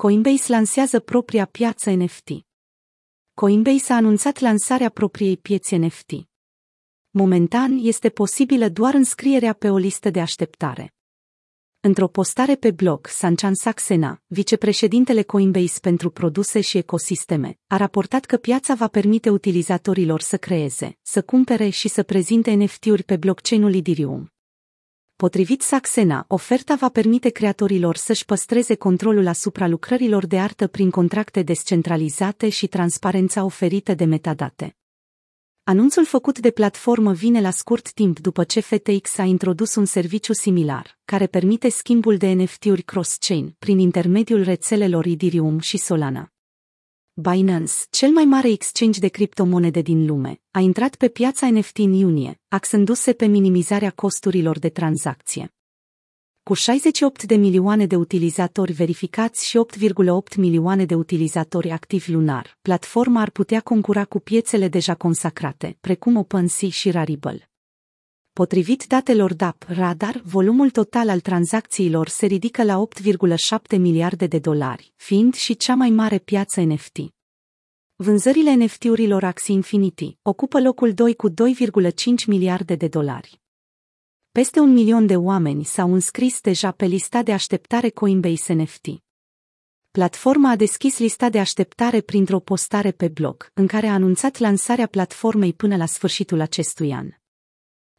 Coinbase lansează propria piață NFT. Coinbase a anunțat lansarea propriei piețe NFT. Momentan este posibilă doar înscrierea pe o listă de așteptare. Într-o postare pe blog, Sanchan Saxena, vicepreședintele Coinbase pentru produse și ecosisteme, a raportat că piața va permite utilizatorilor să creeze, să cumpere și să prezinte NFT-uri pe blockchain-ul Ethereum. Potrivit Saxena, oferta va permite creatorilor să-și păstreze controlul asupra lucrărilor de artă prin contracte descentralizate și transparența oferită de metadate. Anunțul făcut de platformă vine la scurt timp după ce FTX a introdus un serviciu similar, care permite schimbul de NFT-uri cross-chain prin intermediul rețelelor Ethereum și Solana. Binance, cel mai mare exchange de criptomonede din lume, a intrat pe piața NFT în iunie, axându-se pe minimizarea costurilor de tranzacție. Cu 68 de milioane de utilizatori verificați și 8,8 milioane de utilizatori activi lunar, platforma ar putea concura cu piețele deja consacrate, precum OpenSea și Rarible. Potrivit datelor DAP Radar, volumul total al tranzacțiilor se ridică la 8,7 miliarde de dolari, fiind și cea mai mare piață NFT. Vânzările NFT-urilor Axie Infinity ocupă locul 2 cu 2,5 miliarde de dolari. Peste un milion de oameni s-au înscris deja pe lista de așteptare Coinbase NFT. Platforma a deschis lista de așteptare printr-o postare pe blog, în care a anunțat lansarea platformei până la sfârșitul acestui an.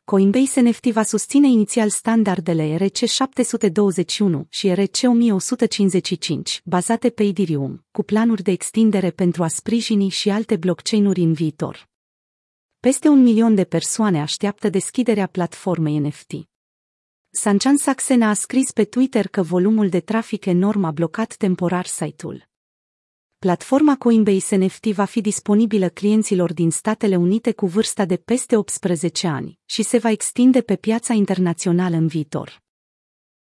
Coinbase NFT va susține inițial standardele RC721 și RC1155, bazate pe Ethereum, cu planuri de extindere pentru a sprijini și alte blockchain-uri în viitor. Peste un milion de persoane așteaptă deschiderea platformei NFT. Sanchan Saxena a scris pe Twitter că volumul de trafic enorm a blocat temporar site-ul. Platforma Coinbase NFT va fi disponibilă clienților din Statele Unite cu vârsta de peste 18 ani și se va extinde pe piața internațională în viitor.